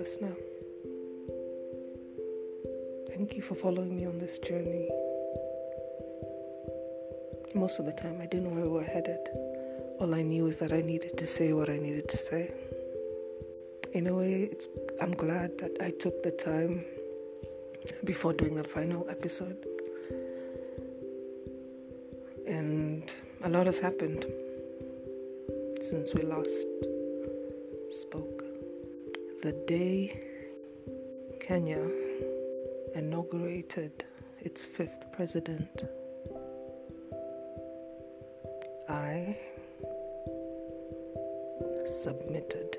listener. Thank you for following me on this journey. Most of the time, I didn't know where we were headed. All I knew is that I needed to say what I needed to say. In a way, I'm glad that I took the time before doing the final episode. And a lot has happened since we last. The day Kenya inaugurated its fifth president, I submitted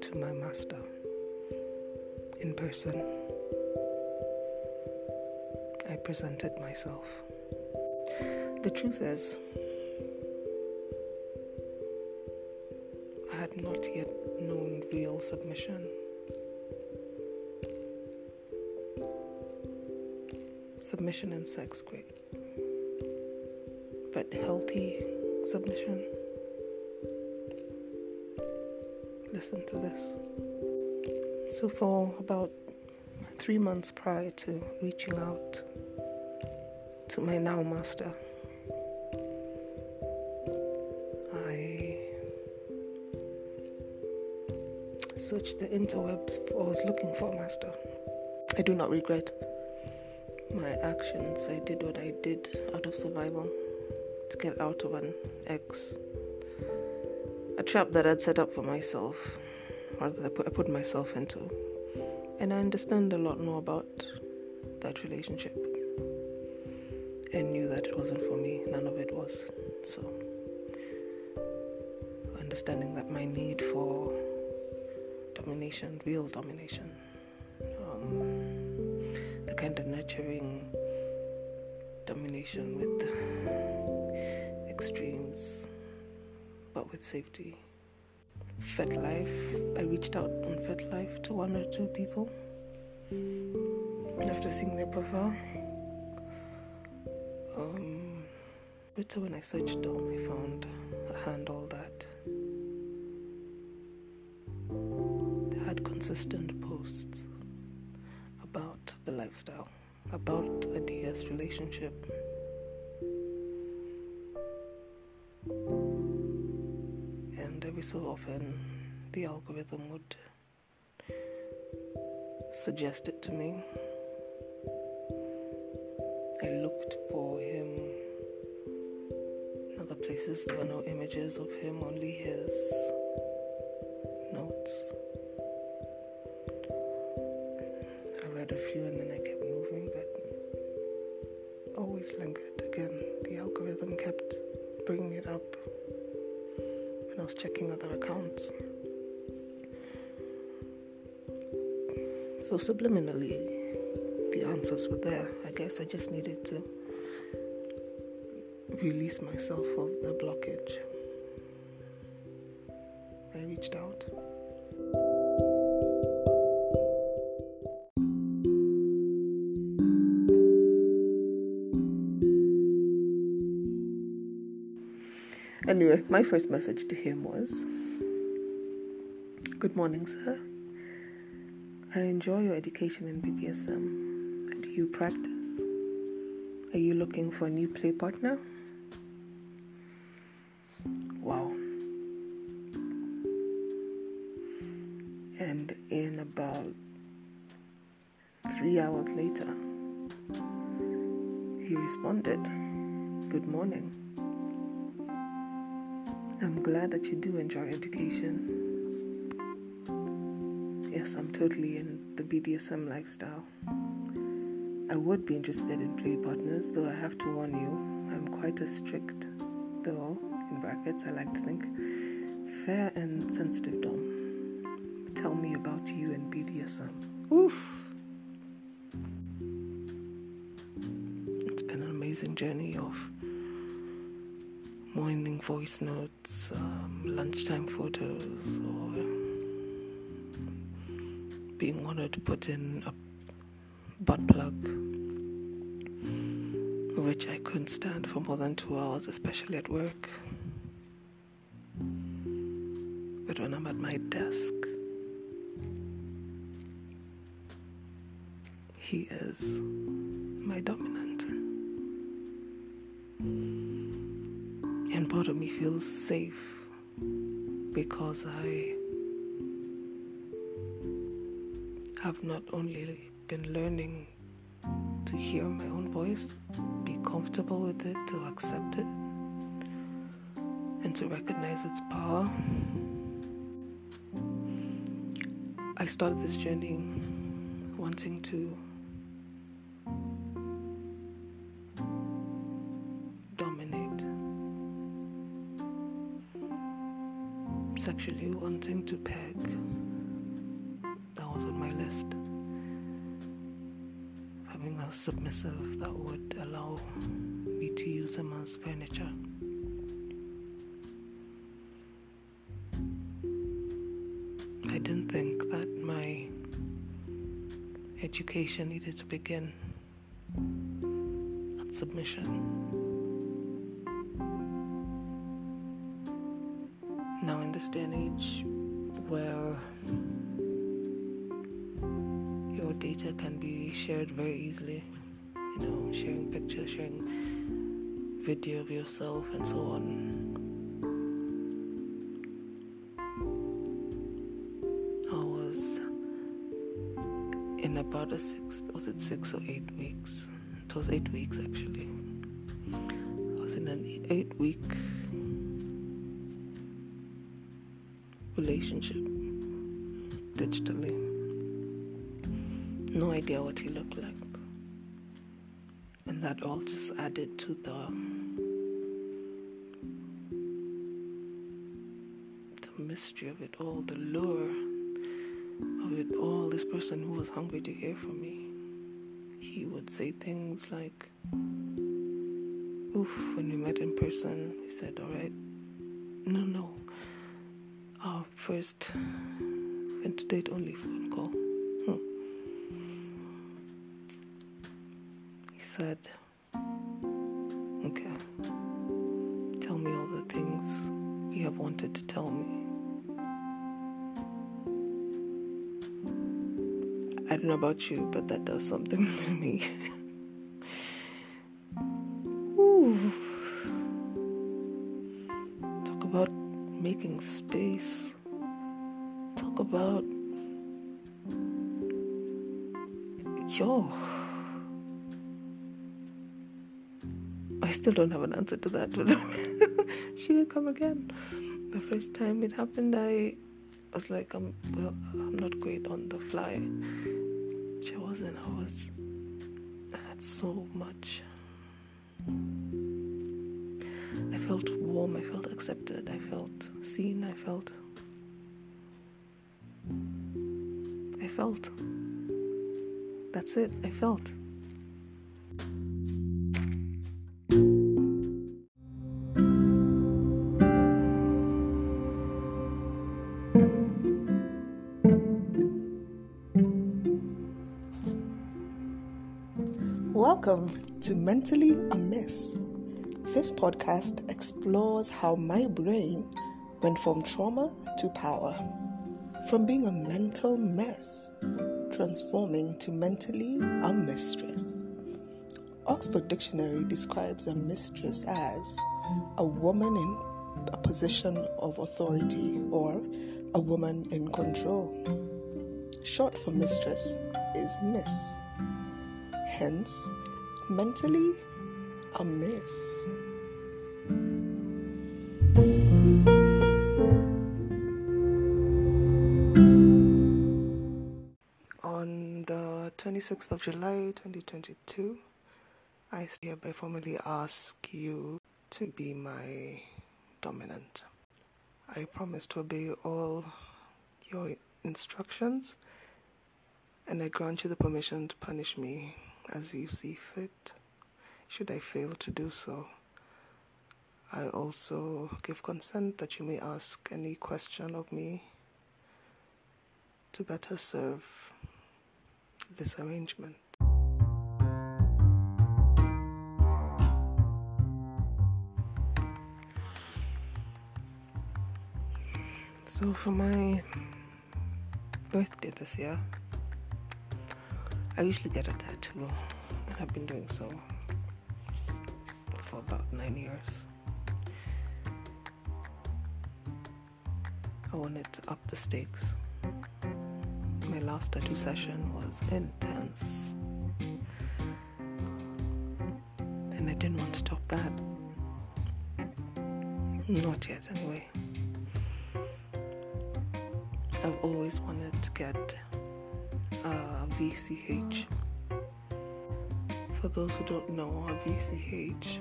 to my master in person. I presented myself. The truth is, had not yet known real submission. Submission and sex, great. But healthy submission, listen to this. So, for about three months prior to reaching out to my now master, searched the interwebs. I was looking for a master. I do not regret my actions. I did what I did out of survival to get out of an ex, a trap that I'd set up for myself, or that I put, I put myself into. And I understand a lot more about that relationship. I knew that it wasn't for me, none of it was. So, understanding that my need for domination, real domination, um, the kind of nurturing domination with extremes, but with safety. FetLife, I reached out on FetLife to one or two people after seeing their profile. Um, but so when I searched them, I found a handle that consistent posts about the lifestyle, about a DS relationship. And every so often, the algorithm would suggest it to me. I looked for him in other places. There were no images of him, only his Subliminally, the answers were there. I guess I just needed to release myself of the blockage. I reached out. Anyway, my first message to him was Good morning, sir. I enjoy your education in BDSM. Do you practice? Are you looking for a new play partner? Wow. And in about three hours later, he responded, Good morning. I'm glad that you do enjoy education. Yes, I'm totally in the BDSM lifestyle. I would be interested in play partners, though I have to warn you, I'm quite a strict, though, in brackets, I like to think, fair and sensitive dom. Tell me about you and BDSM. Oof! It's been an amazing journey of morning voice notes, um, lunchtime photos, or being wanted to put in a butt plug, which I couldn't stand for more than two hours, especially at work. But when I'm at my desk, he is my dominant. And part of me feels safe because I have not only been learning to hear my own voice, be comfortable with it, to accept it, and to recognize its power. I started this journey wanting to dominate, sexually wanting to peg. Submissive that would allow me to use him as furniture. I didn't think that my education needed to begin at submission. Shared very easily, you know, sharing pictures, sharing video of yourself, and so on. I was in about a six, was it six or eight weeks? It was eight weeks actually. I was in an eight week relationship digitally. No idea what he looked like. And that all just added to the the mystery of it all, the lure of it all. This person who was hungry to hear from me. He would say things like, Oof, when we met in person, he said, Alright, no, no. Our first went to date only phone call. Hmm. Said, Okay, tell me all the things you have wanted to tell me. I don't know about you, but that does something to me. Ooh. Talk about making space. Talk about yo. Still don't have an answer to that. she didn't come again. The first time it happened, I was like, I'm well, I'm not great on the fly. She wasn't. I was. I had so much. I felt warm. I felt accepted. I felt seen. I felt. I felt. That's it. I felt. To Mentally Amiss. This podcast explores how my brain went from trauma to power, from being a mental mess, transforming to mentally a mistress. Oxford Dictionary describes a mistress as a woman in a position of authority or a woman in control. Short for mistress is miss. Hence, mentally amiss. On the 26th of July 2022, I hereby formally ask you to be my dominant. I promise to obey all your instructions and I grant you the permission to punish me as you see fit, should I fail to do so. I also give consent that you may ask any question of me to better serve this arrangement. So, for my birthday this year, I usually get a tattoo. I've been doing so for about nine years. I wanted to up the stakes. My last tattoo session was intense. And I didn't want to top that. Not yet, anyway. I've always wanted to get a VCH. For those who don't know, a VCH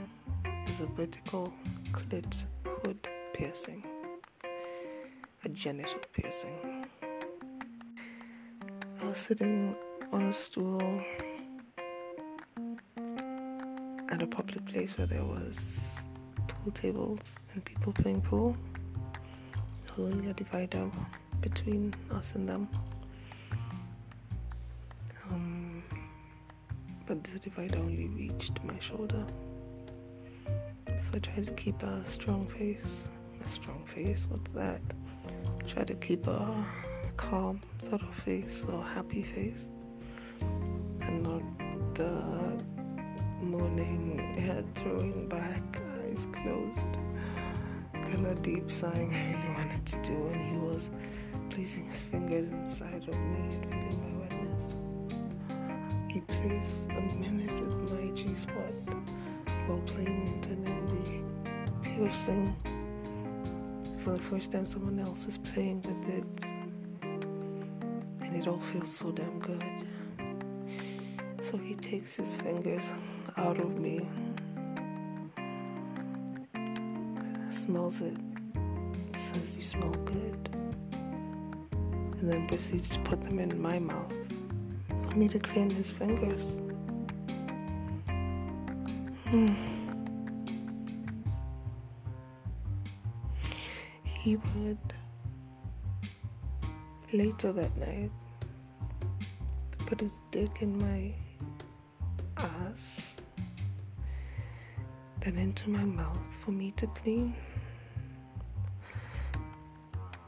is a vertical clit hood piercing, a genital piercing. I was sitting on a stool at a public place where there was pool tables and people playing pool, holding a divider between us and them. But I'd only reached my shoulder. So I tried to keep a strong face. A strong face, what's that? Try to keep a calm sort of face or happy face. And not the moaning head throwing back, eyes closed, kind of deep sighing I really wanted to do. And he was placing his fingers inside of me. He plays a minute with my G spot while playing and turning the piercing. For the first time, someone else is playing with it, and it all feels so damn good. So he takes his fingers out of me, smells it, says, You smell good, and then proceeds to put them in my mouth me to clean his fingers. Hmm. He would later that night put his dick in my ass, then into my mouth for me to clean,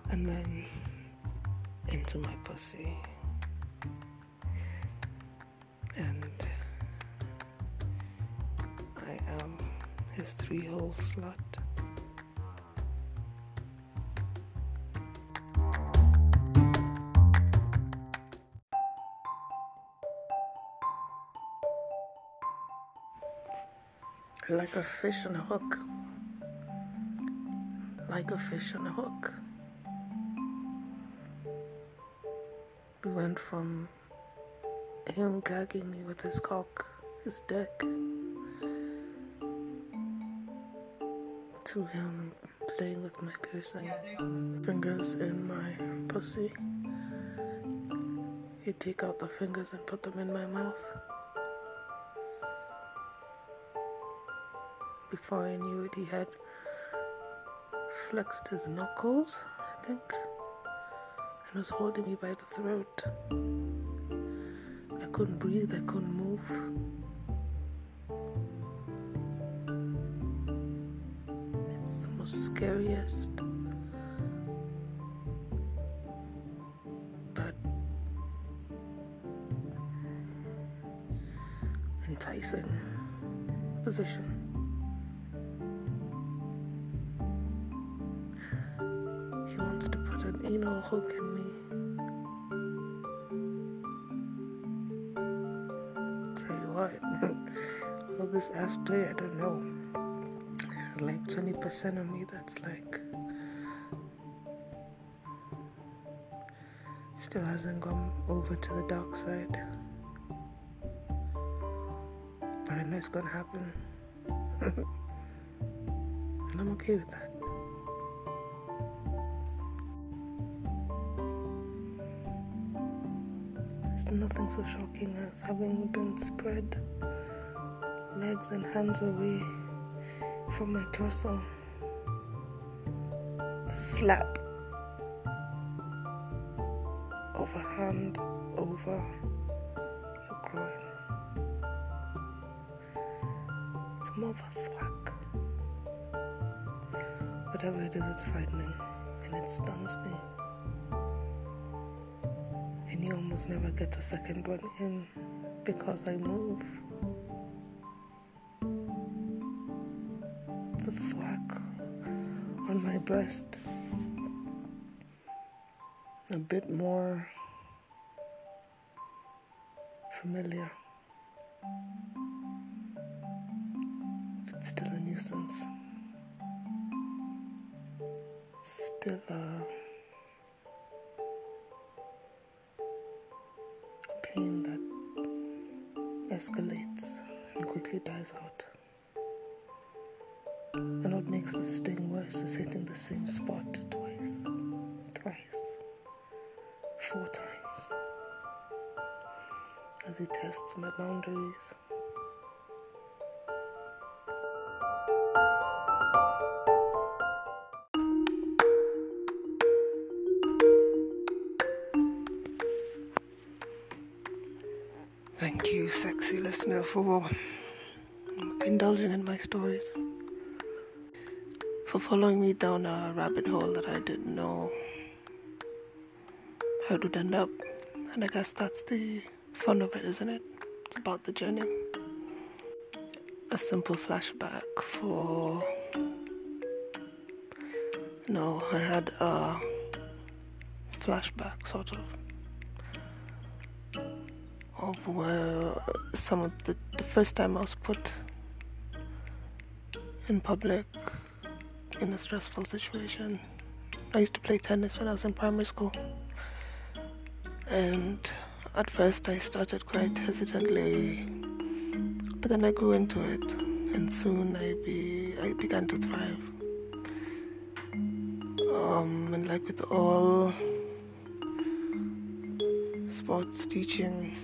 and then into my pussy. His three hole slut. Like a fish on a hook. Like a fish on a hook. We went from him gagging me with his cock, his dick, to him playing with my piercing fingers in my pussy. He'd take out the fingers and put them in my mouth. Before I knew it, he had flexed his knuckles, I think, and was holding me by the throat. I couldn't breathe, I couldn't move. But enticing position. He wants to put an anal hook in me. Tell you what, all this ass play, I don't know. Like 20% of me that's like, still hasn't gone over to the dark side. But I know it's gonna happen. and I'm okay with that. There's nothing so shocking as having been spread legs and hands away from my torso. The slap of a hand over your groin. It's thwack. Whatever it is, it's frightening and it stuns me and you almost never get a second one in because I move. Breast. A bit more familiar. It's still a nuisance. Still a pain that escalates and quickly dies out. And what makes the sting worse is hitting the same spot twice, thrice, four times. As he tests my boundaries. Thank you, sexy listener, for indulging in my stories, for following me down a rabbit hole that I didn't know how would end up. And I guess that's the fun of it, isn't it? It's about the journey. A simple flashback for. No, I had a flashback, sort of of where some of the, the first time I was put in public in a stressful situation. I used to play tennis when I was in primary school, and at first I started quite hesitantly, but then I grew into it, and soon I be I began to thrive. Um, and like with all sports teaching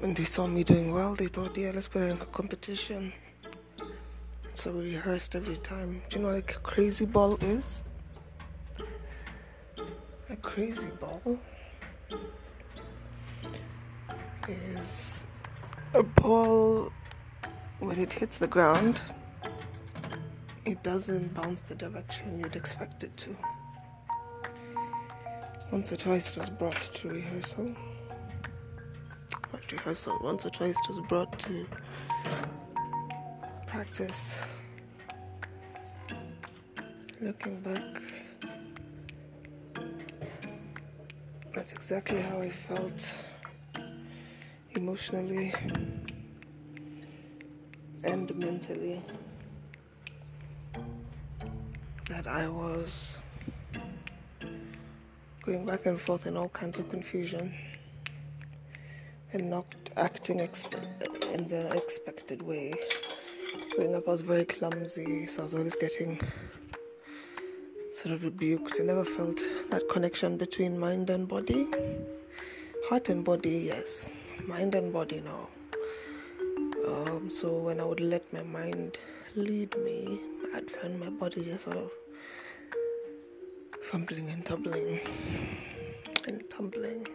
when they saw me doing well, they thought, yeah, let's put it in a competition. So we rehearsed every time. Do you know what a crazy ball is? A crazy ball is a ball when it hits the ground, it doesn't bounce the direction you'd expect it to. Once or twice it was brought to rehearsal rehearsal once or twice it was brought to practice. Looking back, that's exactly how I felt emotionally and mentally. That I was going back and forth in all kinds of confusion and not acting exp- in the expected way. Growing up, I was very clumsy, so I was always getting sort of rebuked. I never felt that connection between mind and body. Heart and body, yes. Mind and body, no. Um, so when I would let my mind lead me, I'd find my body just sort of fumbling and tumbling and tumbling.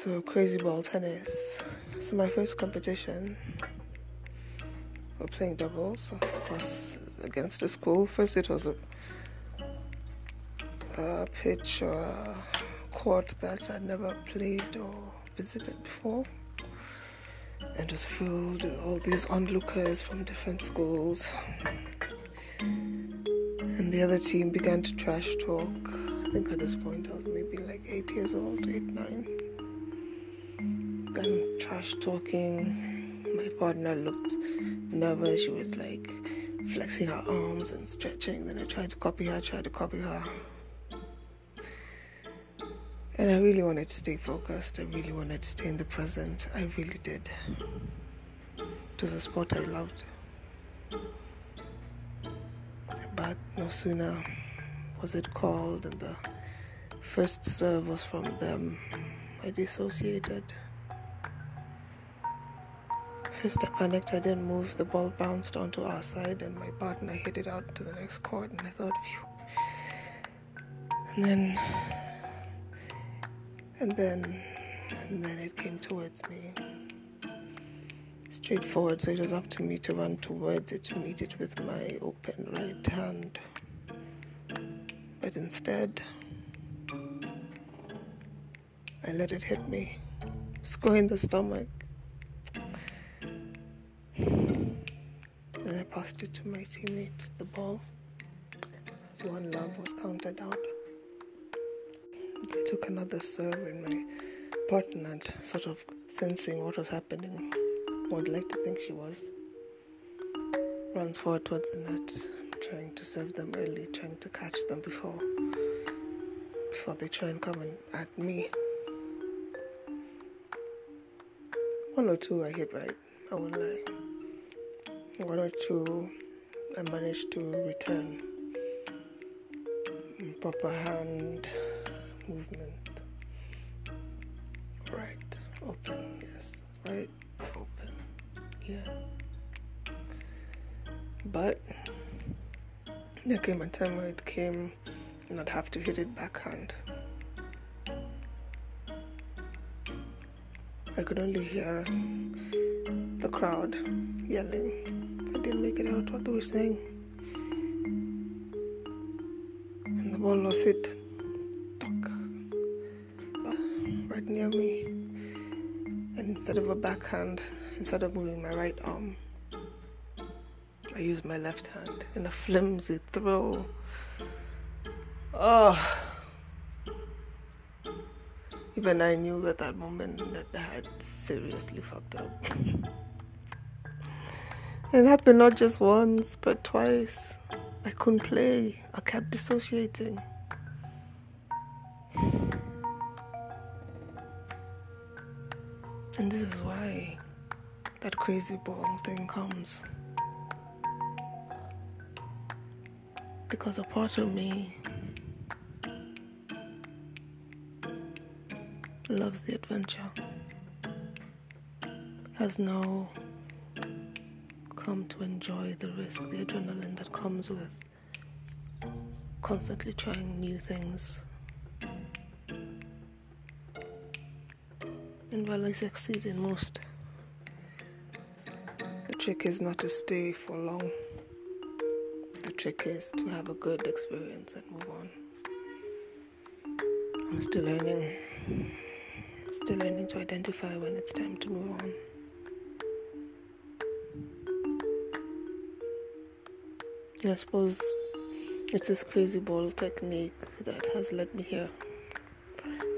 So, crazy ball tennis. So, my first competition, we're playing doubles, was against the school. First, it was a, a pitch or a court that I'd never played or visited before. And it was filled with all these onlookers from different schools. And the other team began to trash talk. I think at this point I was maybe like eight years old, eight, nine and trash talking. My partner looked nervous. She was like flexing her arms and stretching. Then I tried to copy her, I tried to copy her. And I really wanted to stay focused. I really wanted to stay in the present. I really did. It was a sport I loved. But no sooner was it called and the first serve was from them, I dissociated. First, I panicked. I didn't move. The ball bounced onto our side, and my partner hit it out to the next court. And I thought, phew. And then, and then, and then it came towards me. Straightforward, so it was up to me to run towards it to meet it with my open right hand. But instead, I let it hit me, square in the stomach. Passed it to my teammate, the ball, as one love was counted out. I took another serve, and my partner, sort of sensing what was happening, would like to think she was, runs forward towards the net, trying to serve them early, trying to catch them before before they try and come and at me. One or two I hit right, I won't lie. One or two I managed to return. Proper hand movement. Right, open, yes. Right, open, yeah. But there came a time where it came and I'd have to hit it backhand. I could only hear the crowd yelling. Didn't make it out what they were saying. And the ball was hit right near me. And instead of a backhand, instead of moving my right arm, I used my left hand in a flimsy throw. Oh. Even I knew at that moment that I had seriously fucked up. it happened not just once, but twice. I couldn't play. I kept dissociating. And this is why that crazy ball thing comes. Because a part of me loves the adventure, has now come to enjoy the risk, the adrenaline that comes with constantly trying new things. And while I succeed in most, the trick is not to stay for long. The trick is to have a good experience and move on. I'm still learning. Still learning to identify when it's time to move on. I suppose it's this crazy ball technique that has led me here,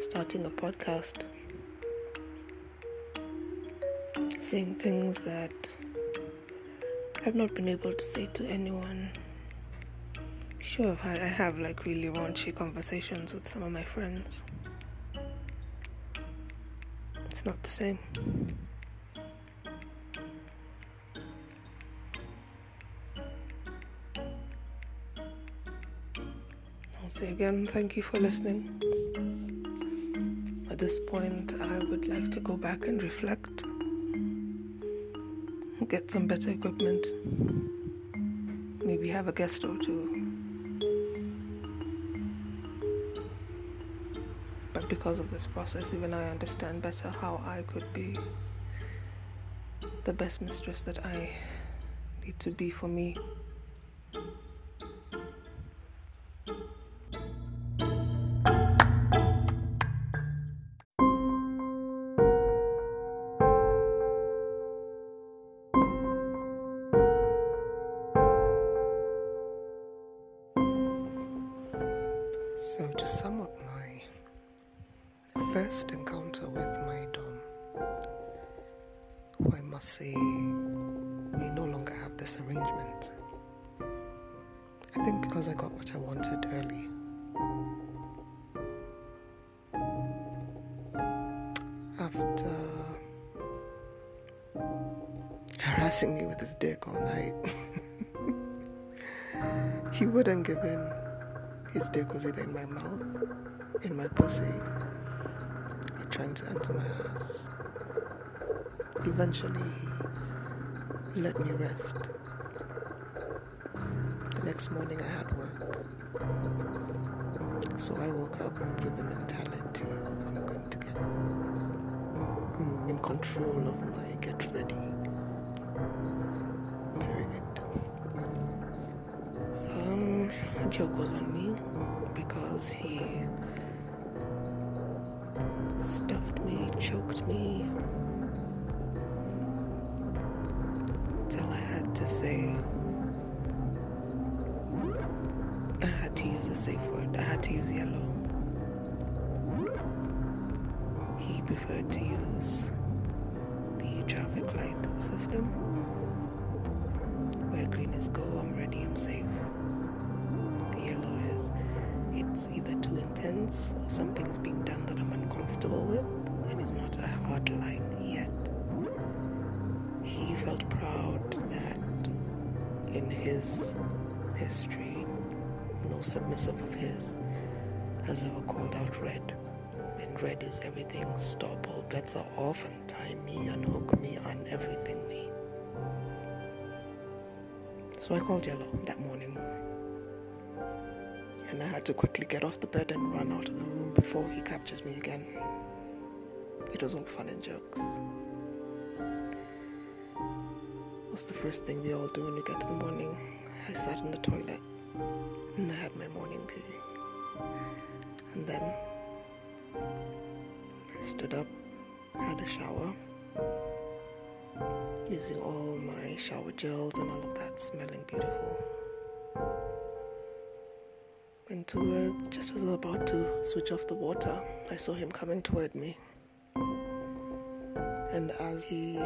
starting a podcast, saying things that I've not been able to say to anyone. Sure, I have like really raunchy conversations with some of my friends. It's not the same. Say again, thank you for listening. At this point, I would like to go back and reflect, get some better equipment, maybe have a guest or two. But because of this process, even I understand better how I could be the best mistress that I need to be for me. So, to sum up my first encounter with my dom, who I must say we no longer have this arrangement. I think because I got what I wanted early. After harassing me with his dick all night, he wouldn't give in. His dick was either in my mouth, in my pussy, or trying to enter my ass. Eventually, he let me rest. The next morning, I had work. So I woke up with the mentality of I'm going to get mm, in control of my get ready. Period pressure was on me because he stuffed me, choked me, until I had to say, I had to use a safe word, I had to use yellow. He preferred to use the traffic light system where green is go, I'm ready, I'm safe. Is it's either too intense or something is being done that I'm uncomfortable with, and it's not a hard line yet. He felt proud that in his history, no submissive of his has ever called out red. And red is everything. Stop, all bets are off, and tie me, unhook me, on everything me. So I called Yellow that morning. And I had to quickly get off the bed and run out of the room before he captures me again. It was all fun and jokes. What's the first thing we all do when we get to the morning? I sat in the toilet and I had my morning pee. And then I stood up, had a shower, using all my shower gels and all of that, smelling beautiful. Towards, just as I was about to switch off the water, I saw him coming toward me. And as he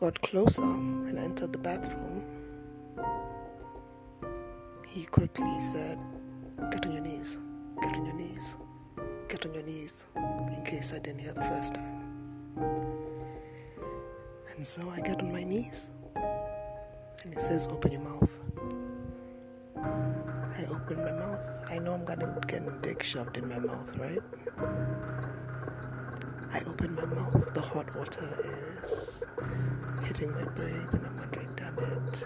got closer and entered the bathroom, he quickly said, Get on your knees, get on your knees, get on your knees, in case I didn't hear the first time. And so I get on my knees, and he says, Open your mouth. I know I'm gonna get a dick shoved in my mouth, right? I open my mouth. The hot water is hitting my braids, and I'm wondering, damn it,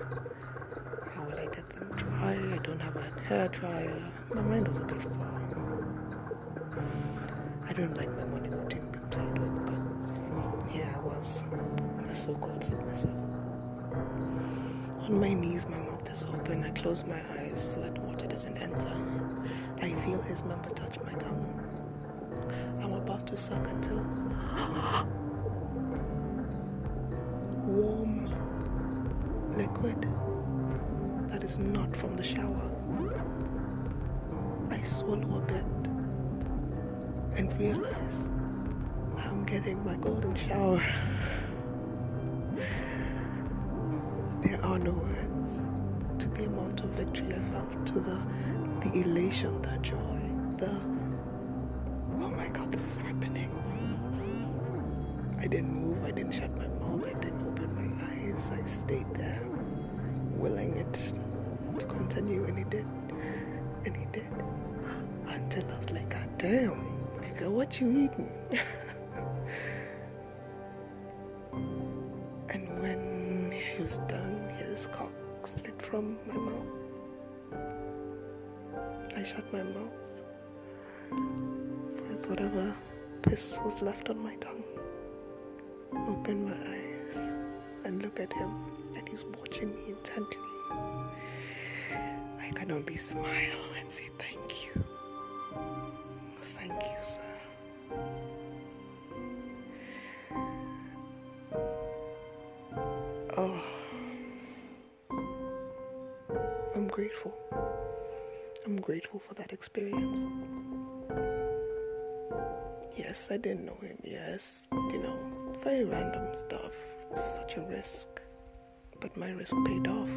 how will I get them dry? I don't have a hair dryer. My mind was a bit raw. I don't like my morning routine being played with, but here I was, a so-called submissive. On my knees, my mouth is open. I close my eyes so that water doesn't enter. I feel his member touch my tongue. I'm about to suck until warm liquid that is not from the shower. I swallow a bit and realize I'm getting my golden shower. There are no words to the amount of victory I felt, to the the elation, the joy, the oh my god, this is happening. I didn't move, I didn't shut my mouth, I didn't open my eyes. I stayed there, willing it to continue, and he did. And he did. Until I was like, God damn, nigga, what you eating? and when he was done, his cock slid from my mouth. I shut my mouth with whatever piss was left on my tongue. Open my eyes and look at him, and he's watching me intently. I can only smile and say thank you. Thank you, sir. Oh, I'm grateful. I'm grateful for that experience. Yes, I didn't know him. Yes, you know, very random stuff. Such a risk. But my risk paid off.